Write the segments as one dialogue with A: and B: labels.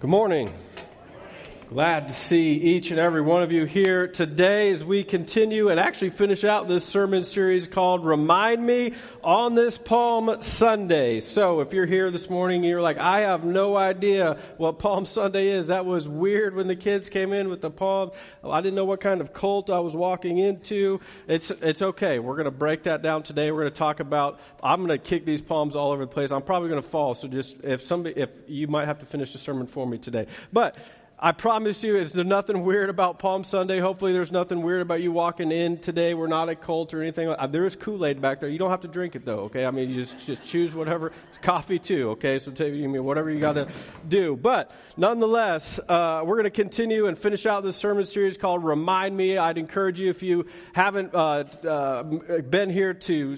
A: Good morning. Glad to see each and every one of you here today as we continue and actually finish out this sermon series called Remind Me on this Palm Sunday. So if you're here this morning and you're like, I have no idea what Palm Sunday is, that was weird when the kids came in with the palm. I didn't know what kind of cult I was walking into. It's, it's okay. We're going to break that down today. We're going to talk about, I'm going to kick these palms all over the place. I'm probably going to fall. So just, if somebody, if you might have to finish the sermon for me today. But I promise you, there's nothing weird about Palm Sunday. Hopefully, there's nothing weird about you walking in today. We're not a cult or anything. There is Kool Aid back there. You don't have to drink it though. Okay, I mean, you just just choose whatever. It's coffee too. Okay, so take, mean whatever you got to do. But nonetheless, uh, we're going to continue and finish out this sermon series called "Remind Me." I'd encourage you if you haven't uh, uh, been here to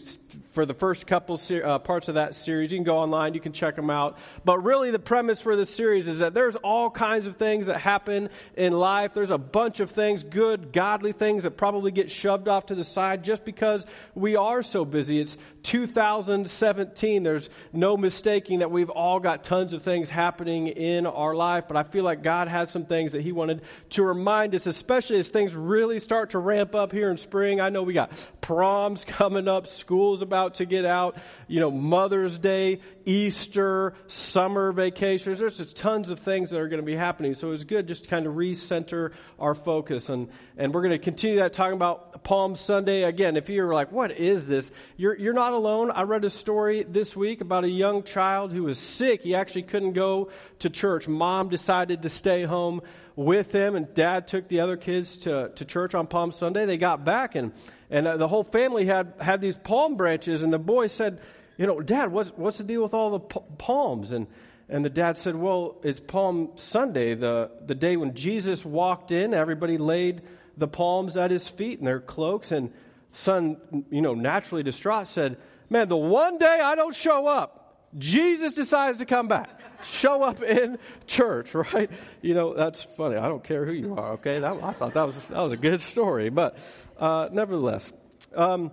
A: for the first couple ser- uh, parts of that series. You can go online, you can check them out. But really, the premise for this series is that there's all kinds of things that happen in life. There's a bunch of things, good, godly things, that probably get shoved off to the side just because we are so busy. It's 2017. There's no mistaking that we've all got tons of things happening in our life. But I feel like God has some things that He wanted to remind us, especially as things really start to ramp up here in spring. I know we got proms coming up, schools about to get out, you know, Mother's Day, Easter, summer vacations. There's just tons of things that are going to be happening. So it's good just to kind of recenter our focus. And, and we're going to continue that talking about Palm Sunday. Again, if you're like, what is this? You're, you're not alone. I read a story this week about a young child who was sick. He actually couldn't go to church. Mom decided to stay home with him, and dad took the other kids to, to church on Palm Sunday. They got back, and, and uh, the whole family had, had these palm branches, and the boy said, you know, Dad, what's, what's the deal with all the palms? And, and the dad said, Well, it's Palm Sunday, the, the day when Jesus walked in. Everybody laid the palms at his feet and their cloaks. And son, you know, naturally distraught, said, Man, the one day I don't show up, Jesus decides to come back. Show up in church, right? You know, that's funny. I don't care who you are, okay? That, I thought that was, that was a good story. But uh, nevertheless, um,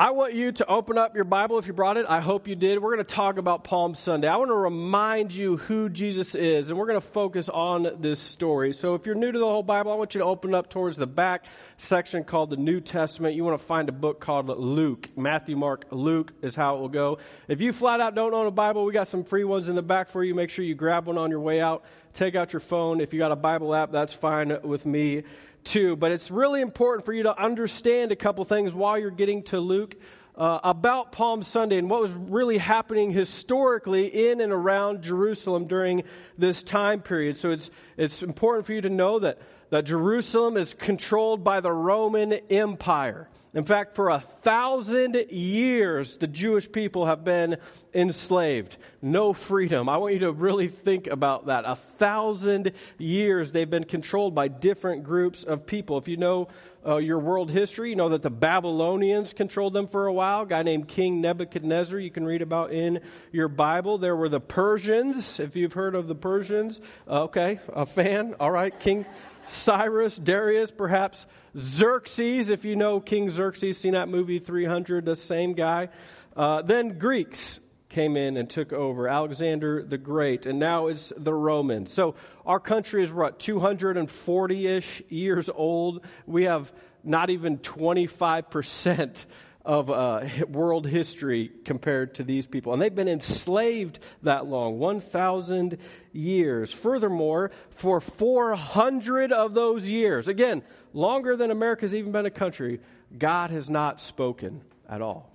A: I want you to open up your Bible if you brought it. I hope you did. We're going to talk about Palm Sunday. I want to remind you who Jesus is, and we're going to focus on this story. So if you're new to the whole Bible, I want you to open up towards the back section called the New Testament. You want to find a book called Luke. Matthew, Mark, Luke is how it will go. If you flat out don't own a Bible, we got some free ones in the back for you. Make sure you grab one on your way out. Take out your phone. If you got a Bible app, that's fine with me too. But it's really important for you to understand a couple things while you're getting to Luke. Uh, about Palm Sunday and what was really happening historically in and around Jerusalem during this time period. So it's, it's important for you to know that, that Jerusalem is controlled by the Roman Empire. In fact, for a thousand years, the Jewish people have been enslaved. No freedom. I want you to really think about that. A thousand years they've been controlled by different groups of people. If you know uh, your world history, you know that the Babylonians controlled them for a while. A guy named King Nebuchadnezzar, you can read about in your Bible. There were the Persians, if you've heard of the Persians. Uh, okay, a fan. All right, King Cyrus, Darius, perhaps Xerxes, if you know King Xerxes, seen that movie 300, the same guy. Uh, then Greeks came in and took over, Alexander the Great, and now it's the Romans. So our country is what, 240 ish years old? We have not even 25% of uh, world history compared to these people. And they've been enslaved that long 1,000 years. Furthermore, for 400 of those years, again, longer than America's even been a country, God has not spoken at all.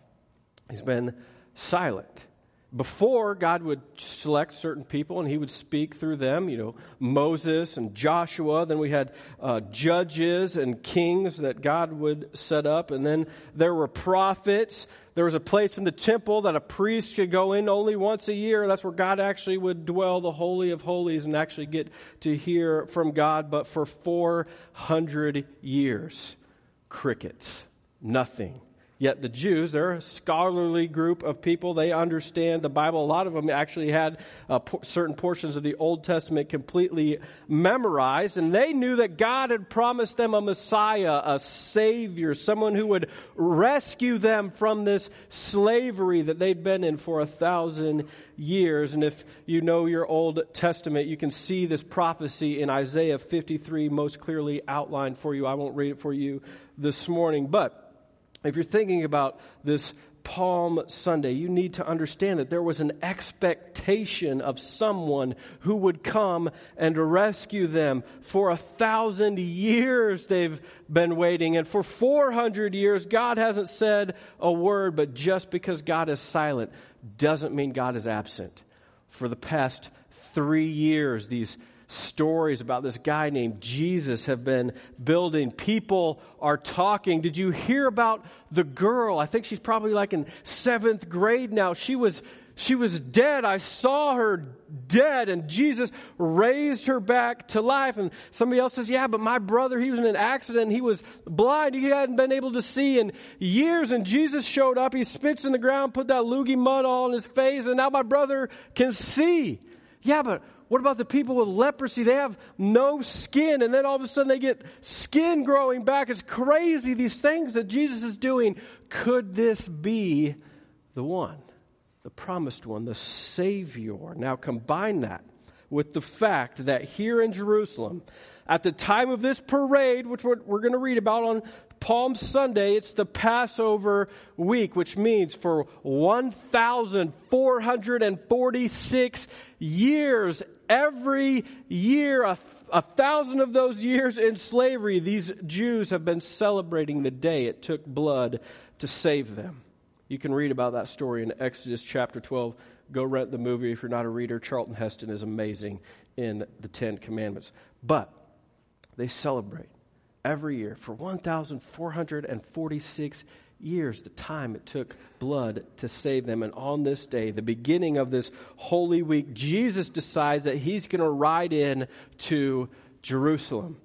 A: He's been silent before God would select certain people and he would speak through them, you know, Moses and Joshua. Then we had uh, judges and kings that God would set up. And then there were prophets. There was a place in the temple that a priest could go in only once a year. That's where God actually would dwell, the Holy of Holies, and actually get to hear from God. But for 400 years, crickets, nothing Yet the Jews, they're a scholarly group of people. They understand the Bible. A lot of them actually had uh, po- certain portions of the Old Testament completely memorized. And they knew that God had promised them a Messiah, a Savior, someone who would rescue them from this slavery that they'd been in for a thousand years. And if you know your Old Testament, you can see this prophecy in Isaiah 53 most clearly outlined for you. I won't read it for you this morning. But if you're thinking about this Palm Sunday, you need to understand that there was an expectation of someone who would come and rescue them. For a thousand years they've been waiting, and for 400 years, God hasn't said a word, but just because God is silent doesn't mean God is absent. For the past three years, these stories about this guy named Jesus have been building. People are talking. Did you hear about the girl? I think she's probably like in seventh grade now. She was she was dead. I saw her dead, and Jesus raised her back to life. And somebody else says, Yeah, but my brother, he was in an accident. He was blind. He hadn't been able to see in years. And Jesus showed up. He spits in the ground, put that loogie mud all on his face, and now my brother can see. Yeah, but what about the people with leprosy? They have no skin, and then all of a sudden they get skin growing back. It's crazy, these things that Jesus is doing. Could this be the one, the promised one, the Savior? Now combine that with the fact that here in Jerusalem, at the time of this parade, which we're, we're going to read about on Palm Sunday, it's the Passover week, which means for 1,446 years, every year, a, a thousand of those years in slavery, these Jews have been celebrating the day it took blood to save them. You can read about that story in Exodus chapter 12. Go rent the movie if you're not a reader. Charlton Heston is amazing in the Ten Commandments. But they celebrate every year for 1,446 years, the time it took blood to save them. And on this day, the beginning of this Holy Week, Jesus decides that he's going to ride in to Jerusalem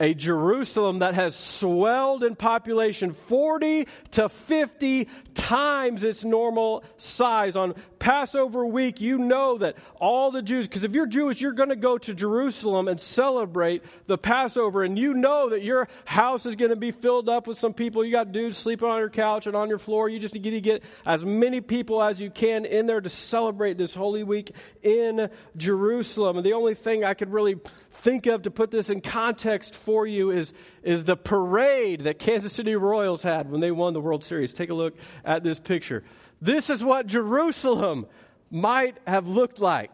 A: a Jerusalem that has swelled in population 40 to 50 times its normal size. On Passover week, you know that all the Jews, because if you're Jewish, you're going to go to Jerusalem and celebrate the Passover, and you know that your house is going to be filled up with some people. You got dudes sleeping on your couch and on your floor. You just need to get as many people as you can in there to celebrate this Holy Week in Jerusalem. And the only thing I could really think of to put this in context for you is, is the parade that Kansas City Royals had when they won the World Series. Take a look at this picture. This is what Jerusalem might have looked like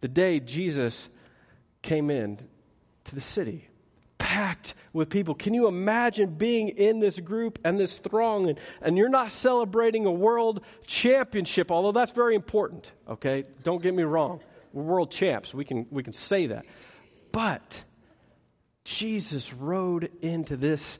A: the day Jesus came in to the city. Packed with people. Can you imagine being in this group and this throng and, and you're not celebrating a world championship, although that's very important, okay? Don't get me wrong. We're world champs. We can, we can say that. But Jesus rode into this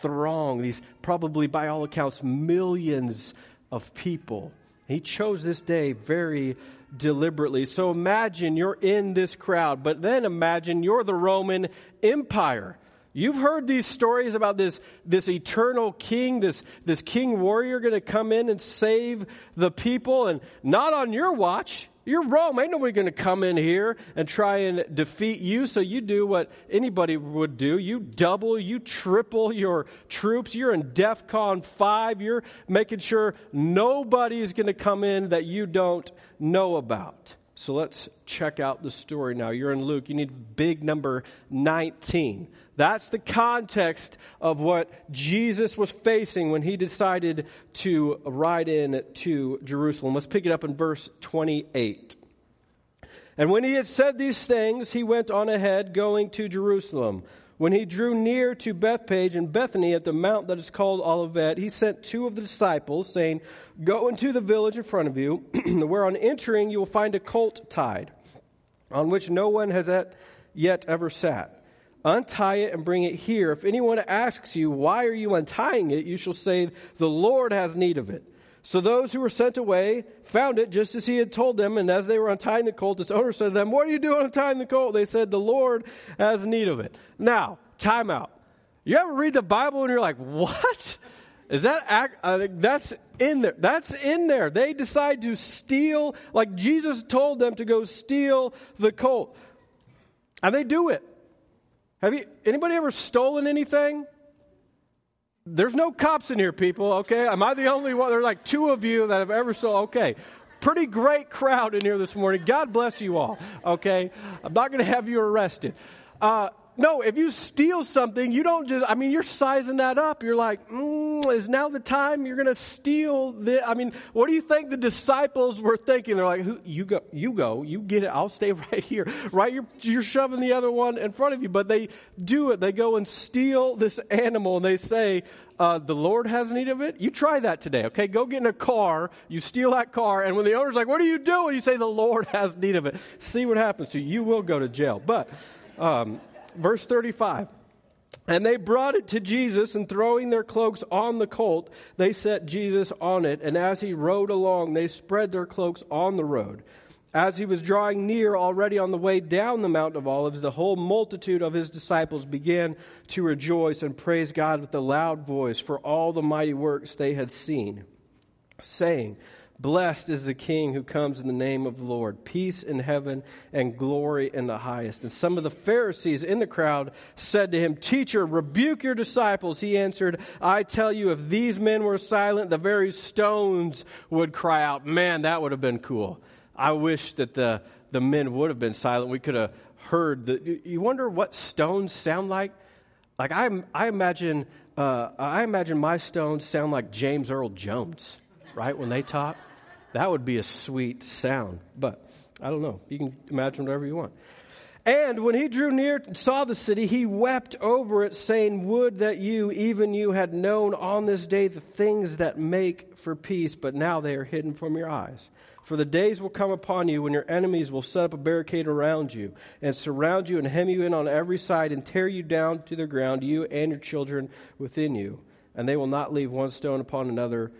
A: throng, these probably by all accounts millions of people. He chose this day very deliberately. So imagine you're in this crowd, but then imagine you're the Roman Empire. You've heard these stories about this, this eternal king, this, this king warrior going to come in and save the people, and not on your watch. You're Rome. Ain't nobody going to come in here and try and defeat you. So you do what anybody would do. You double, you triple your troops. You're in DEF CON 5. You're making sure nobody is going to come in that you don't know about. So let's check out the story now. You're in Luke. You need big number 19. That's the context of what Jesus was facing when he decided to ride in to Jerusalem. Let's pick it up in verse 28. And when he had said these things, he went on ahead, going to Jerusalem. When he drew near to Bethphage and Bethany at the mount that is called Olivet, he sent two of the disciples, saying, Go into the village in front of you, where on entering you will find a colt tied, on which no one has yet ever sat Untie it and bring it here. If anyone asks you, Why are you untying it? you shall say, The Lord has need of it. So those who were sent away found it just as he had told them, and as they were untying the colt, its owner said to them, What are you doing untying the colt? They said, The Lord has need of it. Now, time out. You ever read the Bible and you're like, What? Is that act, uh, that's in there. That's in there. They decide to steal, like Jesus told them to go steal the colt. And they do it. Have you, anybody ever stolen anything? There's no cops in here, people, okay? Am I the only one? There are like two of you that have ever stolen. Okay. Pretty great crowd in here this morning. God bless you all, okay? I'm not going to have you arrested. Uh, no, if you steal something, you don't just, I mean, you're sizing that up. You're like, mm, is now the time you're going to steal the, I mean, what do you think the disciples were thinking? They're like, you go, you go, you get it. I'll stay right here, right? You're, you're shoving the other one in front of you, but they do it. They go and steal this animal and they say, uh, the Lord has need of it. You try that today, okay? Go get in a car, you steal that car, and when the owner's like, what are you doing? You say, the Lord has need of it. See what happens. So you will go to jail. But, um, verse 35. And they brought it to Jesus, and throwing their cloaks on the colt, they set Jesus on it. And as he rode along, they spread their cloaks on the road. As he was drawing near, already on the way down the Mount of Olives, the whole multitude of his disciples began to rejoice and praise God with a loud voice for all the mighty works they had seen, saying, Blessed is the King who comes in the name of the Lord. Peace in heaven and glory in the highest. And some of the Pharisees in the crowd said to him, Teacher, rebuke your disciples. He answered, I tell you, if these men were silent, the very stones would cry out. Man, that would have been cool. I wish that the, the men would have been silent. We could have heard the, you wonder what stones sound like? Like I, I imagine, uh, I imagine my stones sound like James Earl Jones, right? When they talk. That would be a sweet sound. But I don't know. You can imagine whatever you want. And when he drew near and saw the city, he wept over it, saying, Would that you, even you, had known on this day the things that make for peace, but now they are hidden from your eyes. For the days will come upon you when your enemies will set up a barricade around you, and surround you, and hem you in on every side, and tear you down to the ground, you and your children within you. And they will not leave one stone upon another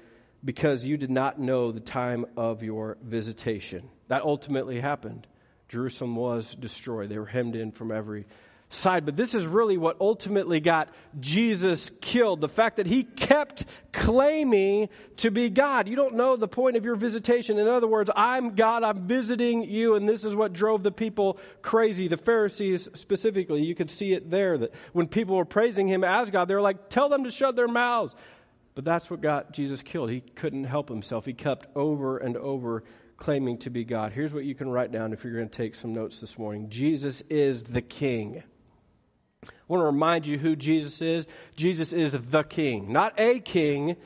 A: because you did not know the time of your visitation. That ultimately happened. Jerusalem was destroyed. They were hemmed in from every side. But this is really what ultimately got Jesus killed. The fact that he kept claiming to be God. You don't know the point of your visitation. In other words, I'm God, I'm visiting you, and this is what drove the people crazy. The Pharisees specifically, you could see it there that when people were praising him as God, they were like, tell them to shut their mouths. But that's what got Jesus killed. He couldn't help himself. He kept over and over claiming to be God. Here's what you can write down if you're going to take some notes this morning Jesus is the King. I want to remind you who Jesus is. Jesus is the King, not a king.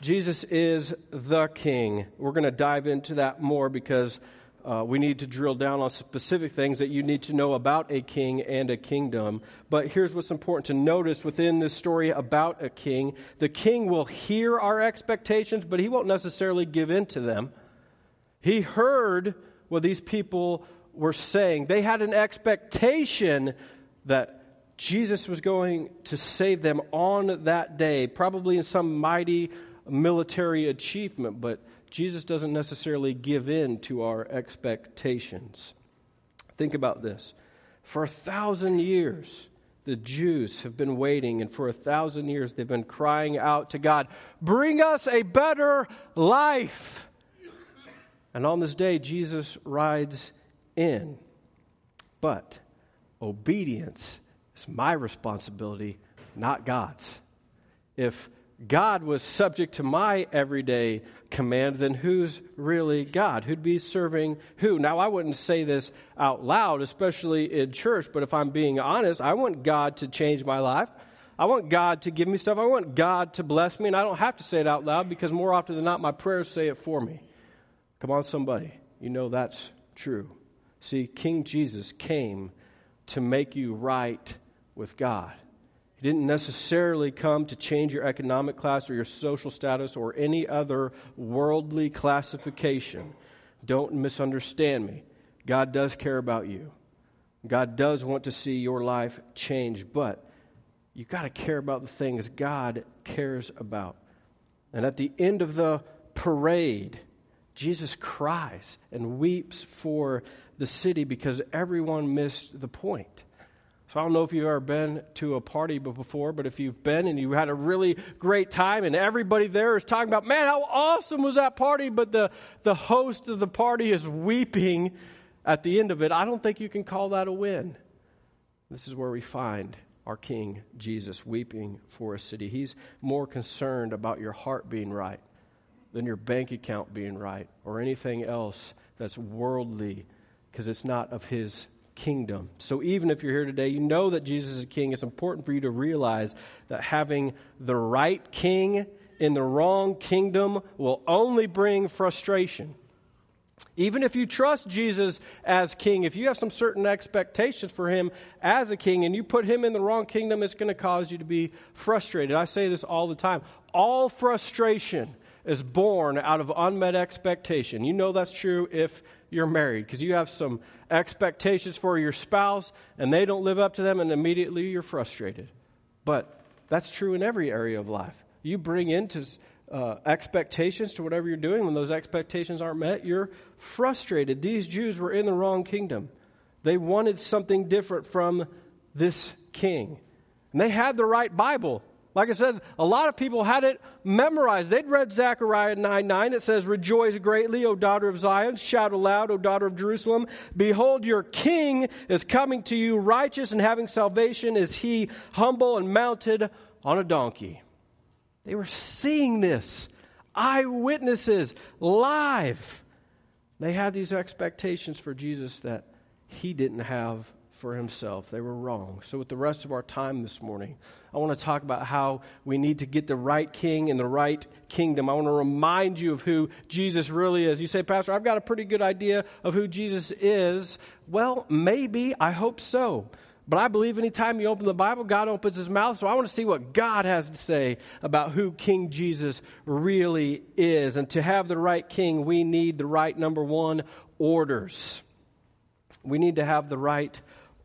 A: Jesus is the King. We're going to dive into that more because uh, we need to drill down on specific things that you need to know about a king and a kingdom. But here's what's important to notice within this story about a king the king will hear our expectations, but he won't necessarily give in to them. He heard what these people were saying. They had an expectation that Jesus was going to save them on that day, probably in some mighty military achievement, but Jesus doesn't necessarily give in to our expectations. Think about this. For a thousand years, the Jews have been waiting, and for a thousand years, they've been crying out to God, Bring us a better life. And on this day, Jesus rides in. But obedience is my responsibility, not God's. If God was subject to my everyday command, then who's really God? Who'd be serving who? Now, I wouldn't say this out loud, especially in church, but if I'm being honest, I want God to change my life. I want God to give me stuff. I want God to bless me, and I don't have to say it out loud because more often than not, my prayers say it for me. Come on, somebody. You know that's true. See, King Jesus came to make you right with God didn't necessarily come to change your economic class or your social status or any other worldly classification. Don't misunderstand me. God does care about you. God does want to see your life change, but you've got to care about the things God cares about. And at the end of the parade, Jesus cries and weeps for the city because everyone missed the point. So I don't know if you've ever been to a party before, but if you've been and you had a really great time and everybody there is talking about, man, how awesome was that party, but the, the host of the party is weeping at the end of it, I don't think you can call that a win. This is where we find our King Jesus weeping for a city. He's more concerned about your heart being right than your bank account being right or anything else that's worldly because it's not of his kingdom. So even if you're here today, you know that Jesus is king. It's important for you to realize that having the right king in the wrong kingdom will only bring frustration. Even if you trust Jesus as king, if you have some certain expectations for him as a king and you put him in the wrong kingdom, it's going to cause you to be frustrated. I say this all the time. All frustration is born out of unmet expectation. You know that's true if you're married because you have some expectations for your spouse and they don't live up to them, and immediately you're frustrated. But that's true in every area of life. You bring into uh, expectations to whatever you're doing. When those expectations aren't met, you're frustrated. These Jews were in the wrong kingdom. They wanted something different from this king. And they had the right Bible. Like I said, a lot of people had it memorized. They'd read Zechariah 9 9 that says, Rejoice greatly, O daughter of Zion. Shout aloud, O daughter of Jerusalem. Behold, your king is coming to you, righteous and having salvation is he, humble and mounted on a donkey. They were seeing this. Eyewitnesses, live. They had these expectations for Jesus that he didn't have for himself. They were wrong. So, with the rest of our time this morning, I want to talk about how we need to get the right king in the right kingdom. I want to remind you of who Jesus really is. You say, Pastor, I've got a pretty good idea of who Jesus is. Well, maybe. I hope so. But I believe anytime you open the Bible, God opens his mouth. So I want to see what God has to say about who King Jesus really is. And to have the right king, we need the right, number one, orders. We need to have the right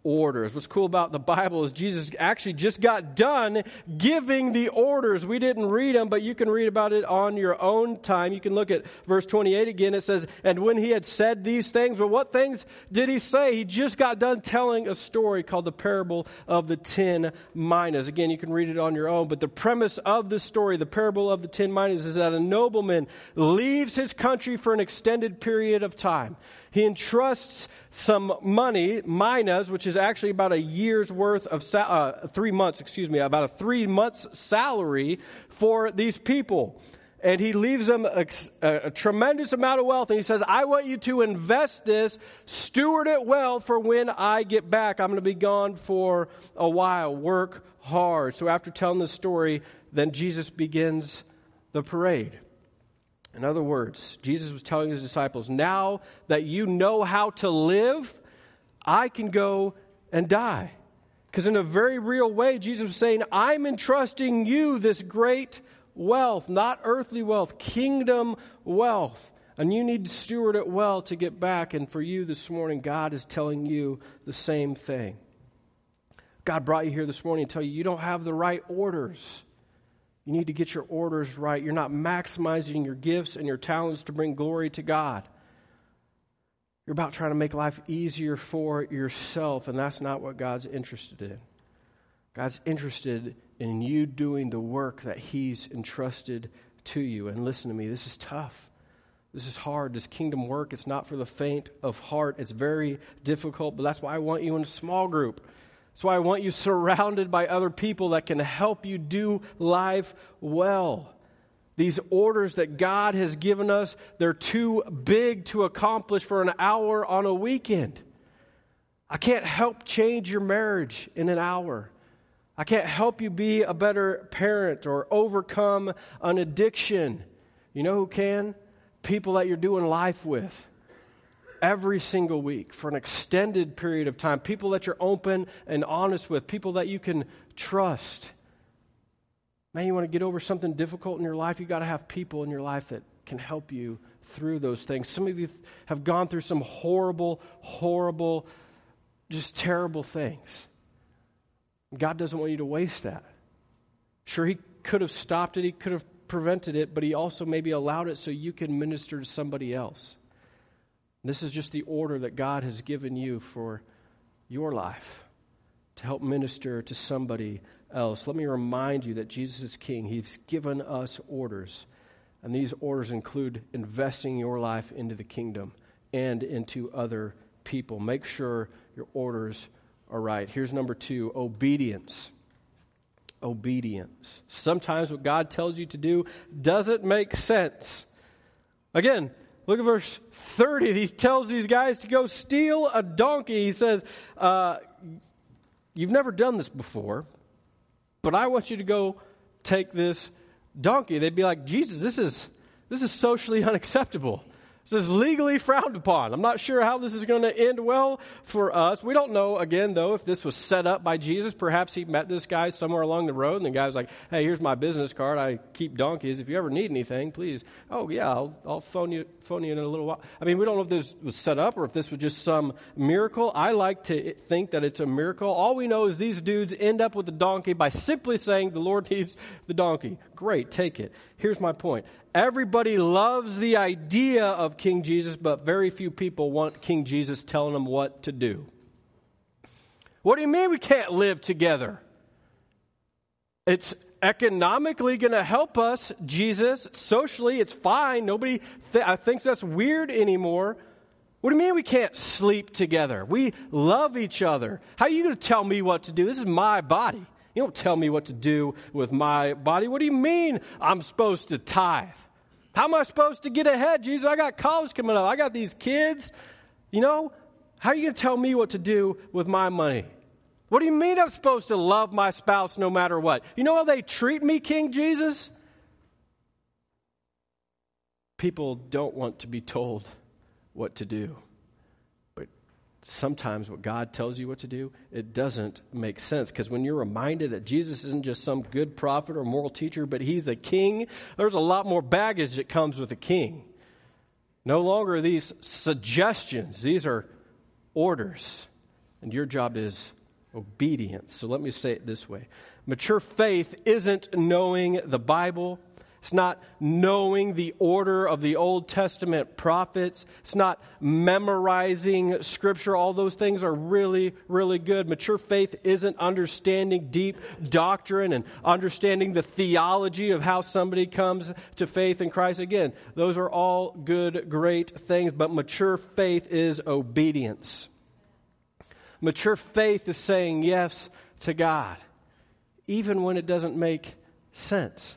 A: orders. What's cool about the Bible is Jesus actually just got done giving the orders. We didn't read them, but you can read about it on your own time. You can look at verse 28 again. It says, And when he had said these things, well, what things did he say? He just got done telling a story called the parable of the ten minas. Again, you can read it on your own, but the premise of this story, the parable of the ten minas, is that a nobleman leaves his country for an extended period of time. He entrusts some money, minas, which is actually about a year's worth of, uh, three months, excuse me, about a three months salary for these people. And he leaves them a, a, a tremendous amount of wealth. And he says, I want you to invest this, steward it well for when I get back. I'm going to be gone for a while. Work hard. So after telling the story, then Jesus begins the parade. In other words, Jesus was telling his disciples, now that you know how to live, I can go and die. Because in a very real way, Jesus was saying, I'm entrusting you this great wealth, not earthly wealth, kingdom wealth. And you need to steward it well to get back. And for you this morning, God is telling you the same thing. God brought you here this morning to tell you you don't have the right orders. You need to get your orders right. You're not maximizing your gifts and your talents to bring glory to God. You're about trying to make life easier for yourself, and that's not what God's interested in. God's interested in you doing the work that He's entrusted to you. And listen to me, this is tough. This is hard. This kingdom work, it's not for the faint of heart. It's very difficult, but that's why I want you in a small group. That's why I want you surrounded by other people that can help you do life well. These orders that God has given us, they're too big to accomplish for an hour on a weekend. I can't help change your marriage in an hour. I can't help you be a better parent or overcome an addiction. You know who can? People that you're doing life with every single week for an extended period of time. People that you're open and honest with, people that you can trust. Man, you want to get over something difficult in your life, you got to have people in your life that can help you through those things. Some of you have gone through some horrible, horrible, just terrible things. God doesn't want you to waste that. Sure, He could have stopped it, He could have prevented it, but He also maybe allowed it so you can minister to somebody else. This is just the order that God has given you for your life to help minister to somebody else. Let me remind you that Jesus is king. He's given us orders. And these orders include investing your life into the kingdom and into other people. Make sure your orders are right. Here's number two obedience. Obedience. Sometimes what God tells you to do doesn't make sense. Again, look at verse 30. He tells these guys to go steal a donkey. He says, uh, You've never done this before, but I want you to go take this donkey. They'd be like, Jesus, this is, this is socially unacceptable. This is legally frowned upon. I'm not sure how this is going to end well for us. We don't know, again, though, if this was set up by Jesus. Perhaps he met this guy somewhere along the road, and the guy was like, hey, here's my business card. I keep donkeys. If you ever need anything, please. Oh, yeah, I'll, I'll phone, you, phone you in a little while. I mean, we don't know if this was set up or if this was just some miracle. I like to think that it's a miracle. All we know is these dudes end up with a donkey by simply saying, the Lord needs the donkey. Great, take it. Here's my point Everybody loves the idea of King Jesus, but very few people want King Jesus telling them what to do. What do you mean we can't live together? It's economically going to help us, Jesus. Socially, it's fine. Nobody th- uh, thinks that's weird anymore. What do you mean we can't sleep together? We love each other. How are you going to tell me what to do? This is my body. You don't tell me what to do with my body. What do you mean I'm supposed to tithe? How am I supposed to get ahead, Jesus? I got college coming up. I got these kids. You know, how are you going to tell me what to do with my money? What do you mean I'm supposed to love my spouse no matter what? You know how they treat me, King Jesus? People don't want to be told what to do sometimes what God tells you what to do, it doesn't make sense. Because when you're reminded that Jesus isn't just some good prophet or moral teacher, but he's a king, there's a lot more baggage that comes with a king. No longer are these suggestions, these are orders. And your job is obedience. So let me say it this way mature faith isn't knowing the Bible it's not knowing the order of the Old Testament prophets. It's not memorizing Scripture. All those things are really, really good. Mature faith isn't understanding deep doctrine and understanding the theology of how somebody comes to faith in Christ. Again, those are all good, great things, but mature faith is obedience. Mature faith is saying yes to God, even when it doesn't make sense.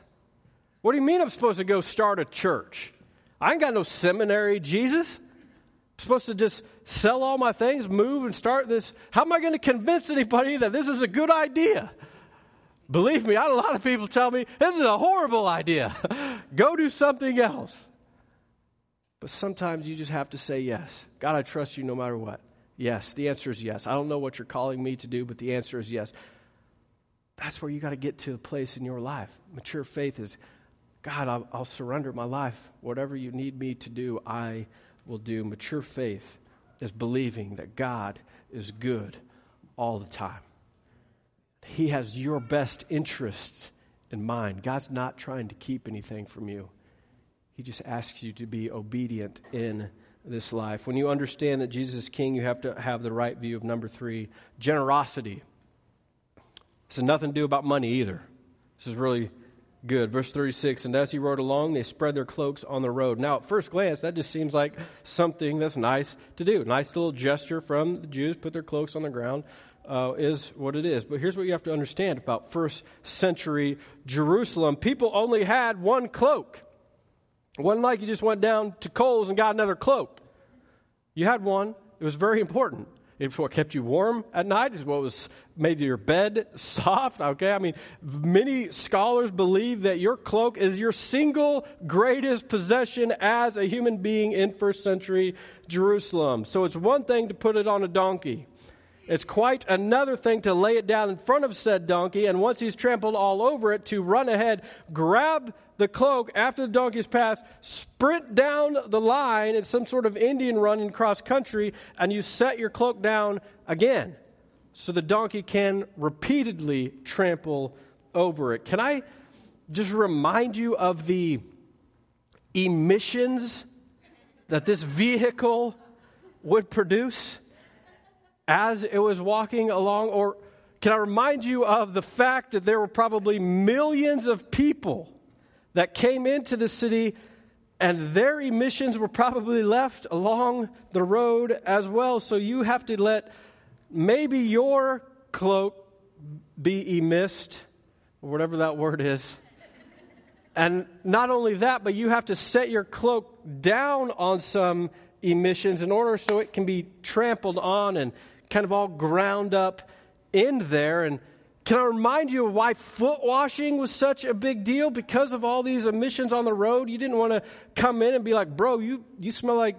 A: What do you mean I'm supposed to go start a church? I ain't got no seminary, Jesus. I'm supposed to just sell all my things, move, and start this. How am I going to convince anybody that this is a good idea? Believe me, I had a lot of people tell me this is a horrible idea. go do something else. But sometimes you just have to say yes. God, I trust you no matter what. Yes, the answer is yes. I don't know what you're calling me to do, but the answer is yes. That's where you got to get to a place in your life. Mature faith is God, I'll, I'll surrender my life. Whatever you need me to do, I will do. Mature faith is believing that God is good all the time. He has your best interests in mind. God's not trying to keep anything from you. He just asks you to be obedient in this life. When you understand that Jesus is king, you have to have the right view of number three generosity. This has nothing to do about money either. This is really good. Verse 36 And as he rode along, they spread their cloaks on the road. Now, at first glance, that just seems like something that's nice to do. Nice little gesture from the Jews, put their cloaks on the ground. Uh, is what it is. But here's what you have to understand about first century Jerusalem. People only had one cloak. It wasn't like you just went down to Kohl's and got another cloak. You had one. It was very important. It's what kept you warm at night. It's what was made your bed soft. Okay, I mean, many scholars believe that your cloak is your single greatest possession as a human being in first century Jerusalem. So it's one thing to put it on a donkey. It's quite another thing to lay it down in front of said donkey, and once he's trampled all over it, to run ahead, grab the cloak after the donkey's passed, sprint down the line in some sort of Indian run in cross country, and you set your cloak down again so the donkey can repeatedly trample over it. Can I just remind you of the emissions that this vehicle would produce? As it was walking along, or Can I remind you of the fact that there were probably millions of people that came into the city and their emissions were probably left along the road as well. So you have to let maybe your cloak be emissed, or whatever that word is. And not only that, but you have to set your cloak down on some emissions in order so it can be trampled on and kind of all ground up in there. And can I remind you of why foot washing was such a big deal? Because of all these emissions on the road, you didn't want to come in and be like, bro, you, you smell like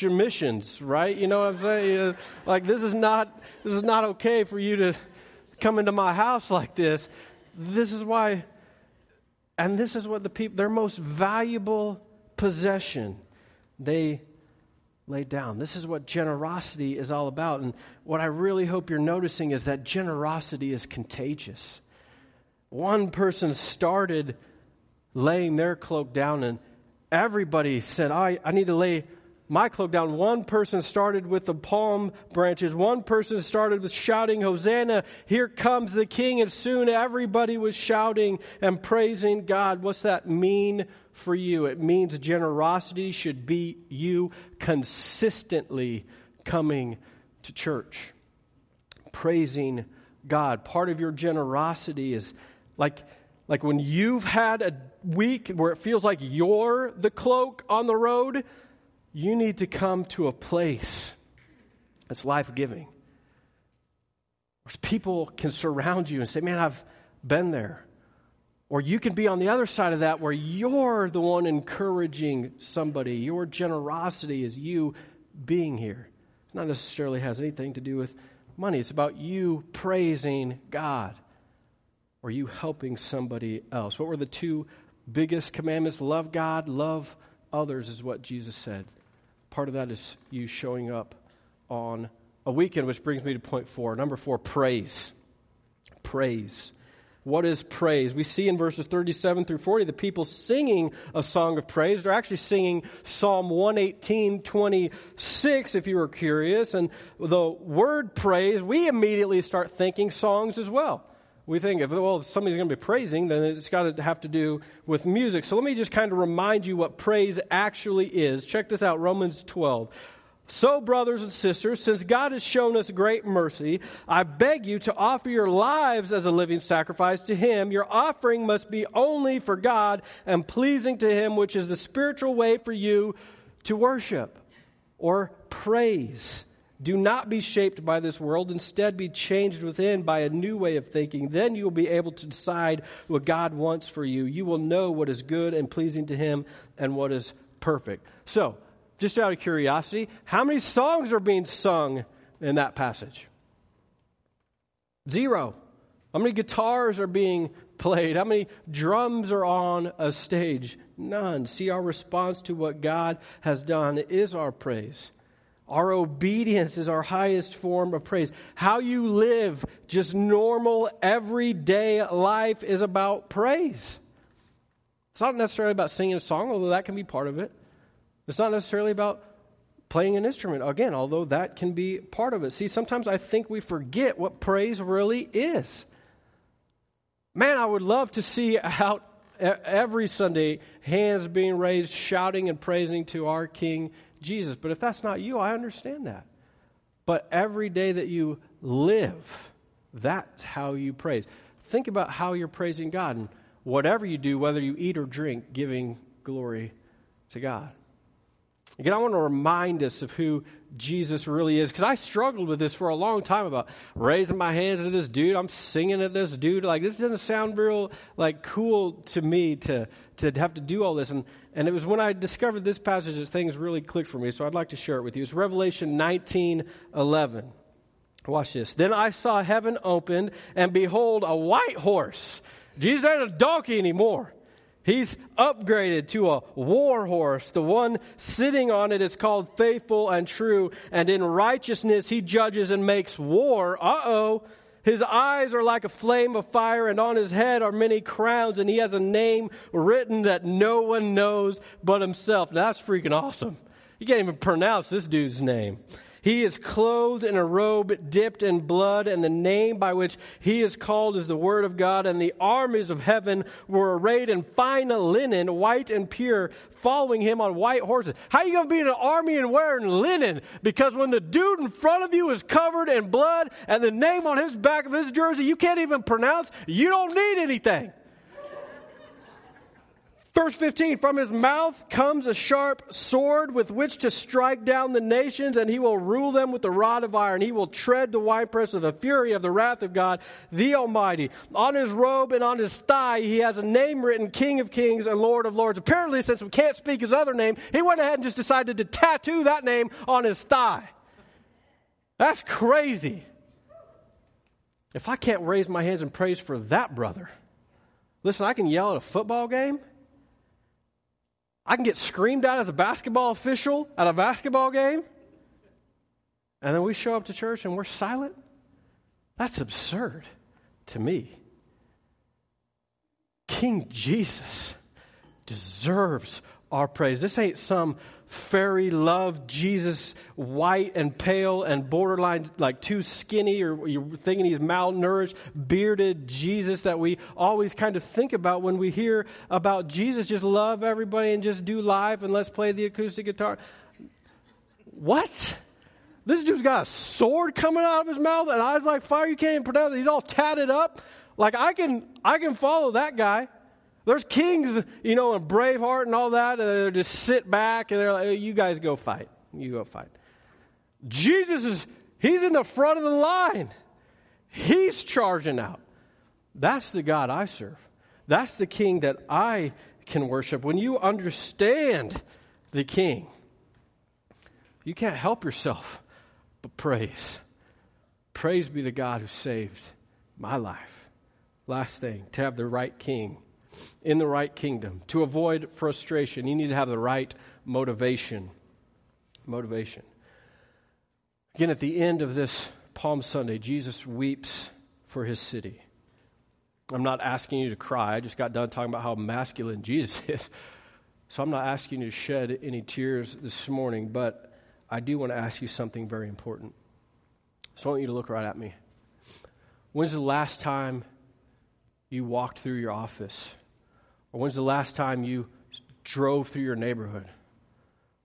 A: emissions, right? You know what I'm saying? Like this is not this is not okay for you to come into my house like this. This is why and this is what the people their most valuable possession they laid down. This is what generosity is all about. And what I really hope you're noticing is that generosity is contagious. One person started laying their cloak down, and everybody said, I, I need to lay my cloak down. One person started with the palm branches. One person started with shouting, Hosanna, here comes the king. And soon everybody was shouting and praising God. What's that mean for you? It means generosity should be you consistently coming to church, praising God. Part of your generosity is like, like when you've had a week where it feels like you're the cloak on the road you need to come to a place that's life giving. Where people can surround you and say, Man, I've been there. Or you can be on the other side of that where you're the one encouraging somebody. Your generosity is you being here. It not necessarily has anything to do with money. It's about you praising God or you helping somebody else. What were the two biggest commandments? Love God, love others, is what Jesus said part of that is you showing up on a weekend, which brings me to point four. Number four, praise. Praise. What is praise? We see in verses 37 through 40 the people singing a song of praise. They're actually singing Psalm 118, 26, if you were curious. And the word praise, we immediately start thinking songs as well we think if, well, if somebody's going to be praising, then it's got to have to do with music. So let me just kind of remind you what praise actually is. Check this out Romans 12. So, brothers and sisters, since God has shown us great mercy, I beg you to offer your lives as a living sacrifice to Him. Your offering must be only for God and pleasing to Him, which is the spiritual way for you to worship or praise. Do not be shaped by this world. Instead, be changed within by a new way of thinking. Then you will be able to decide what God wants for you. You will know what is good and pleasing to Him and what is perfect. So, just out of curiosity, how many songs are being sung in that passage? Zero. How many guitars are being played? How many drums are on a stage? None. See, our response to what God has done is our praise. Our obedience is our highest form of praise. How you live, just normal, everyday life, is about praise. It's not necessarily about singing a song, although that can be part of it. It's not necessarily about playing an instrument, again, although that can be part of it. See, sometimes I think we forget what praise really is. Man, I would love to see out every Sunday hands being raised, shouting and praising to our King Jesus. But if that's not you, I understand that. But every day that you live, that's how you praise. Think about how you're praising God. And whatever you do, whether you eat or drink, giving glory to God. Again, I want to remind us of who Jesus really is because I struggled with this for a long time about raising my hands to this dude. I'm singing at this dude. Like this doesn't sound real like cool to me to to have to do all this. And and it was when I discovered this passage that things really clicked for me. So I'd like to share it with you. It's Revelation 19:11. Watch this. Then I saw heaven opened, and behold, a white horse. Jesus ain't a donkey anymore. He's upgraded to a war horse. The one sitting on it is called faithful and true, and in righteousness he judges and makes war. Uh oh. His eyes are like a flame of fire, and on his head are many crowns, and he has a name written that no one knows but himself. Now, that's freaking awesome. You can't even pronounce this dude's name. He is clothed in a robe dipped in blood, and the name by which he is called is the Word of God. And the armies of heaven were arrayed in fine linen, white and pure, following him on white horses. How are you going to be in an army and wearing linen? Because when the dude in front of you is covered in blood and the name on his back of his jersey you can't even pronounce, you don't need anything. Verse 15, from his mouth comes a sharp sword with which to strike down the nations, and he will rule them with the rod of iron. He will tread the winepress of the fury of the wrath of God, the Almighty. On his robe and on his thigh, he has a name written, King of Kings and Lord of Lords. Apparently, since we can't speak his other name, he went ahead and just decided to tattoo that name on his thigh. That's crazy. If I can't raise my hands in praise for that brother, listen, I can yell at a football game. I can get screamed at as a basketball official at a basketball game. And then we show up to church and we're silent. That's absurd to me. King Jesus deserves our praise. This ain't some fairy love Jesus, white and pale and borderline like too skinny, or you're thinking he's malnourished, bearded Jesus that we always kind of think about when we hear about Jesus. Just love everybody and just do live and let's play the acoustic guitar. What? This dude's got a sword coming out of his mouth and eyes like fire. You can't even pronounce it. He's all tatted up. Like I can, I can follow that guy. There's kings, you know, and Braveheart and all that, and they just sit back and they're like, you guys go fight. You go fight. Jesus is, he's in the front of the line. He's charging out. That's the God I serve. That's the king that I can worship. When you understand the king, you can't help yourself but praise. Praise be the God who saved my life. Last thing, to have the right king in the right kingdom. To avoid frustration, you need to have the right motivation. Motivation. Again, at the end of this Palm Sunday, Jesus weeps for his city. I'm not asking you to cry. I just got done talking about how masculine Jesus is. So I'm not asking you to shed any tears this morning, but I do want to ask you something very important. So I want you to look right at me. When's the last time you walked through your office or when's the last time you drove through your neighborhood?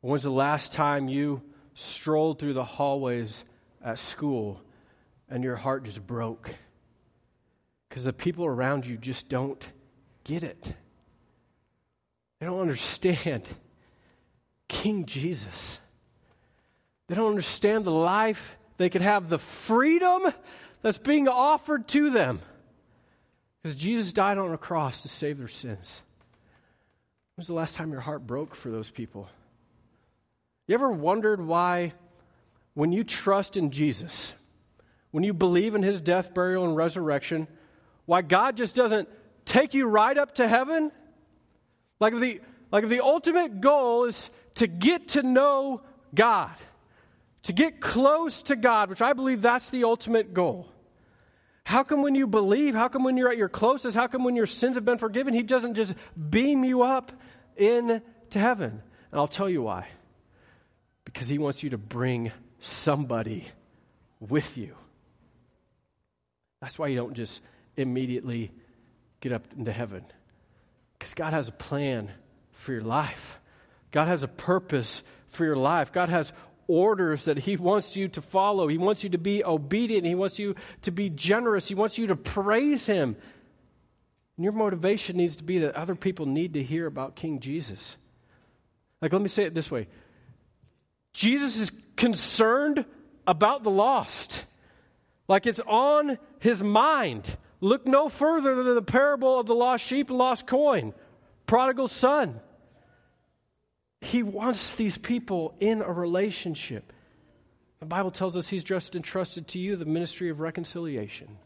A: Or when's the last time you strolled through the hallways at school and your heart just broke? Because the people around you just don't get it. They don't understand King Jesus. They don't understand the life they could have, the freedom that's being offered to them. Because Jesus died on a cross to save their sins. When was the last time your heart broke for those people? You ever wondered why, when you trust in Jesus, when you believe in his death, burial, and resurrection, why God just doesn't take you right up to heaven? Like if the, like if the ultimate goal is to get to know God, to get close to God, which I believe that's the ultimate goal. How come when you believe, how come when you're at your closest, how come when your sins have been forgiven, He doesn't just beam you up into heaven? And I'll tell you why. Because He wants you to bring somebody with you. That's why you don't just immediately get up into heaven. Because God has a plan for your life. God has a purpose for your life. God has orders that He wants you to follow. He wants you to be obedient. He wants you to be generous. He wants you to praise Him. And your motivation needs to be that other people need to hear about King Jesus. Like, let me say it this way Jesus is concerned about the lost, like it's on His mind. Look no further than the parable of the lost sheep and lost coin, prodigal son. He wants these people in a relationship. The Bible tells us He's just entrusted to you the ministry of reconciliation.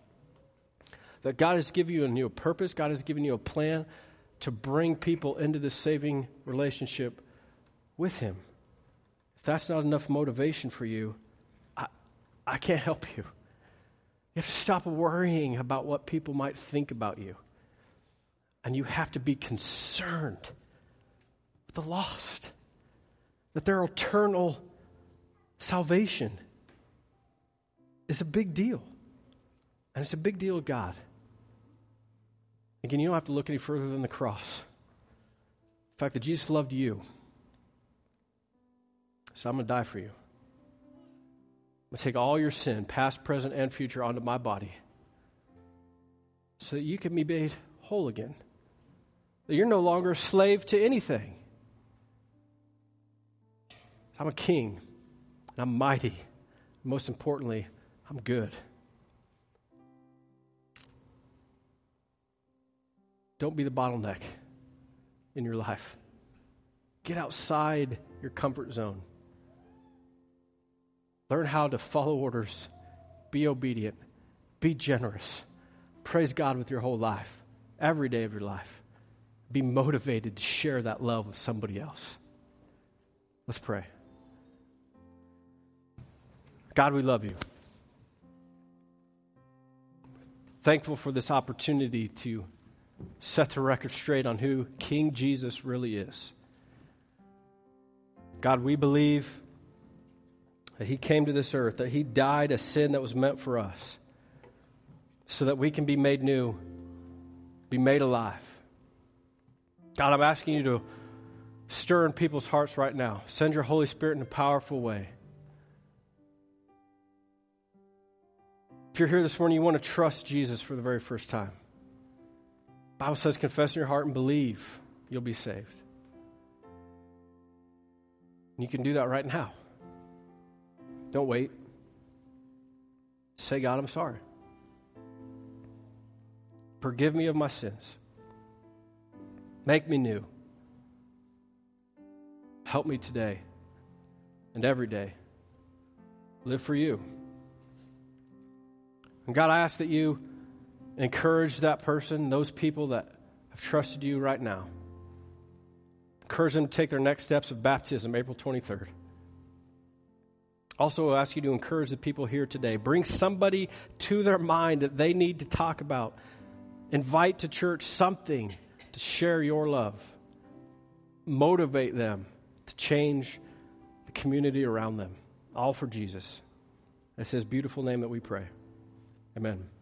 A: That God has given you a new purpose, God has given you a plan to bring people into this saving relationship with Him. If that's not enough motivation for you, I, I can't help you. You have to stop worrying about what people might think about you. And you have to be concerned the lost, that their eternal Salvation is a big deal. And it's a big deal to God. Again, you don't have to look any further than the cross. The fact that Jesus loved you. So I'm going to die for you. I'm going to take all your sin, past, present, and future, onto my body so that you can be made whole again. That you're no longer a slave to anything. I'm a king, and I'm mighty. Most importantly, I'm good. Don't be the bottleneck in your life. Get outside your comfort zone. Learn how to follow orders, be obedient, be generous. Praise God with your whole life, every day of your life. Be motivated to share that love with somebody else. Let's pray. God, we love you. Thankful for this opportunity to set the record straight on who King Jesus really is. God, we believe that He came to this earth, that He died a sin that was meant for us, so that we can be made new, be made alive. God, I'm asking you to stir in people's hearts right now. Send your Holy Spirit in a powerful way. If you're here this morning, you want to trust Jesus for the very first time. Bible says, confess in your heart and believe, you'll be saved. And you can do that right now. Don't wait. Say, God, I'm sorry. Forgive me of my sins. Make me new. Help me today and every day. Live for you. And God, I ask that you encourage that person, those people that have trusted you right now. Encourage them to take their next steps of baptism April 23rd. Also, I ask you to encourage the people here today. Bring somebody to their mind that they need to talk about. Invite to church something to share your love. Motivate them to change the community around them. All for Jesus. It's his beautiful name that we pray. Amen.